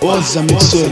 Oza mixou.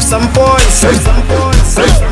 Some boys, some boys,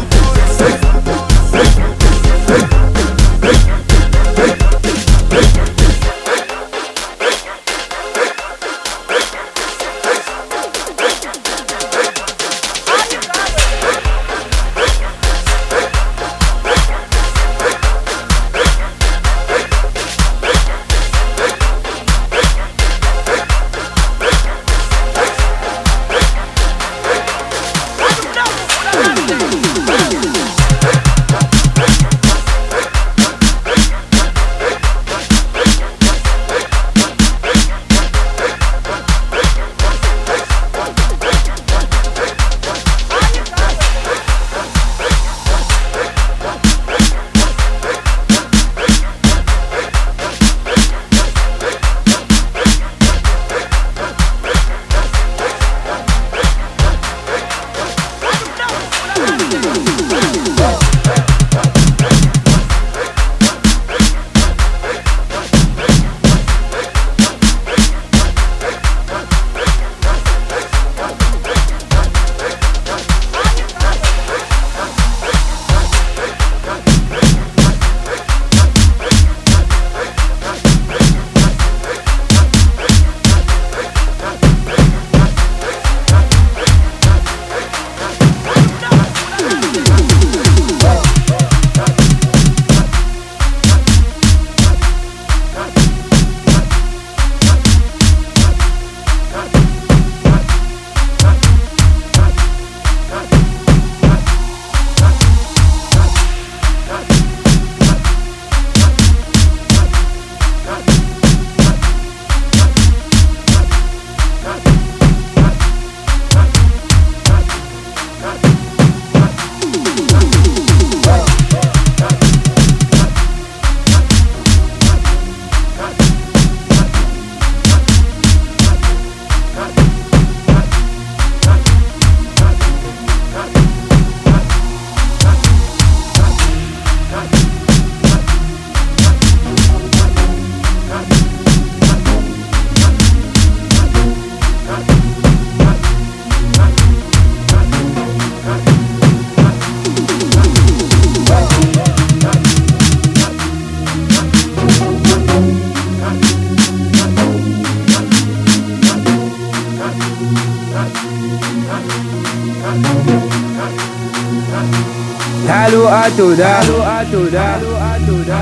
Atuda. Halu atuda. Halu atuda.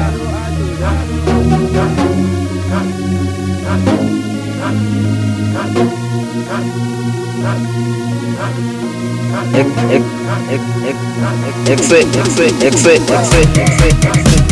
exit exit exit exit exit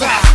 outside.